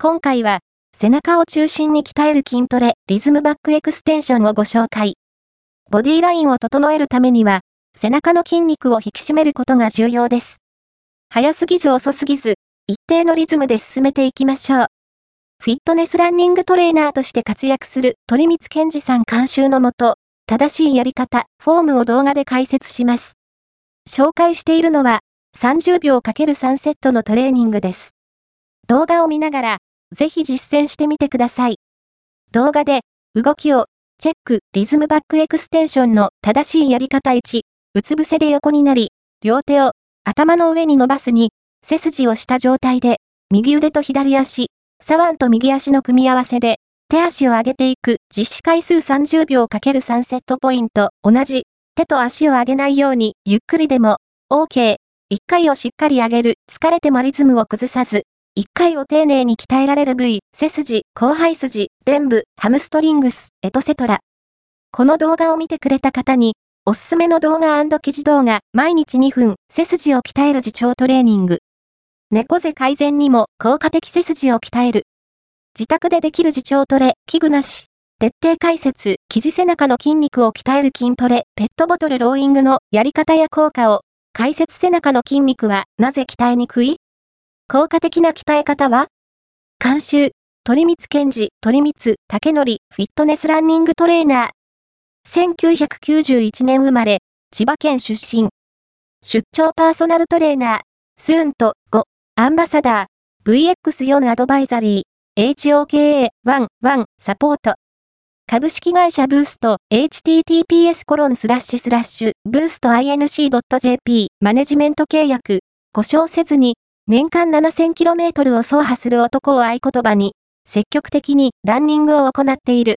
今回は、背中を中心に鍛える筋トレ、リズムバックエクステンションをご紹介。ボディラインを整えるためには、背中の筋肉を引き締めることが重要です。早すぎず遅すぎず、一定のリズムで進めていきましょう。フィットネスランニングトレーナーとして活躍する鳥光健二さん監修のもと、正しいやり方、フォームを動画で解説します。紹介しているのは、30秒 ×3 セットのトレーニングです。動画を見ながら、ぜひ実践してみてください。動画で、動きを、チェック、リズムバックエクステンションの正しいやり方1、うつ伏せで横になり、両手を頭の上に伸ばすに、背筋をした状態で、右腕と左足、左腕と右足の組み合わせで、手足を上げていく実施回数30秒 ×3 セットポイント、同じ、手と足を上げないように、ゆっくりでも、OK。一回をしっかり上げる、疲れてもリズムを崩さず、一回を丁寧に鍛えられる部位、背筋、広背筋、臀部、ハムストリングス、エトセトラ。この動画を見てくれた方に、おすすめの動画記事動画、毎日2分、背筋を鍛える自重トレーニング。猫背改善にも効果的背筋を鍛える。自宅でできる自重トレ、器具なし。徹底解説、生地背中の筋肉を鍛える筋トレ、ペットボトルローイングのやり方や効果を、解説背中の筋肉はなぜ鍛えにくい？効果的な鍛え方は？監修、鳥光健治、鳥光、竹則、フィットネスランニングトレーナー。1991年生まれ、千葉県出身。出張パーソナルトレーナー、スーンと5、アンバサダー、VX4 アドバイザリー、HOKA11 サポート。株式会社ブースト、https コロンスラッシュスラッシュ、ブースト inc.jp、マネジメント契約、故障せずに、年間 7000km を走破する男を合言葉に、積極的にランニングを行っている。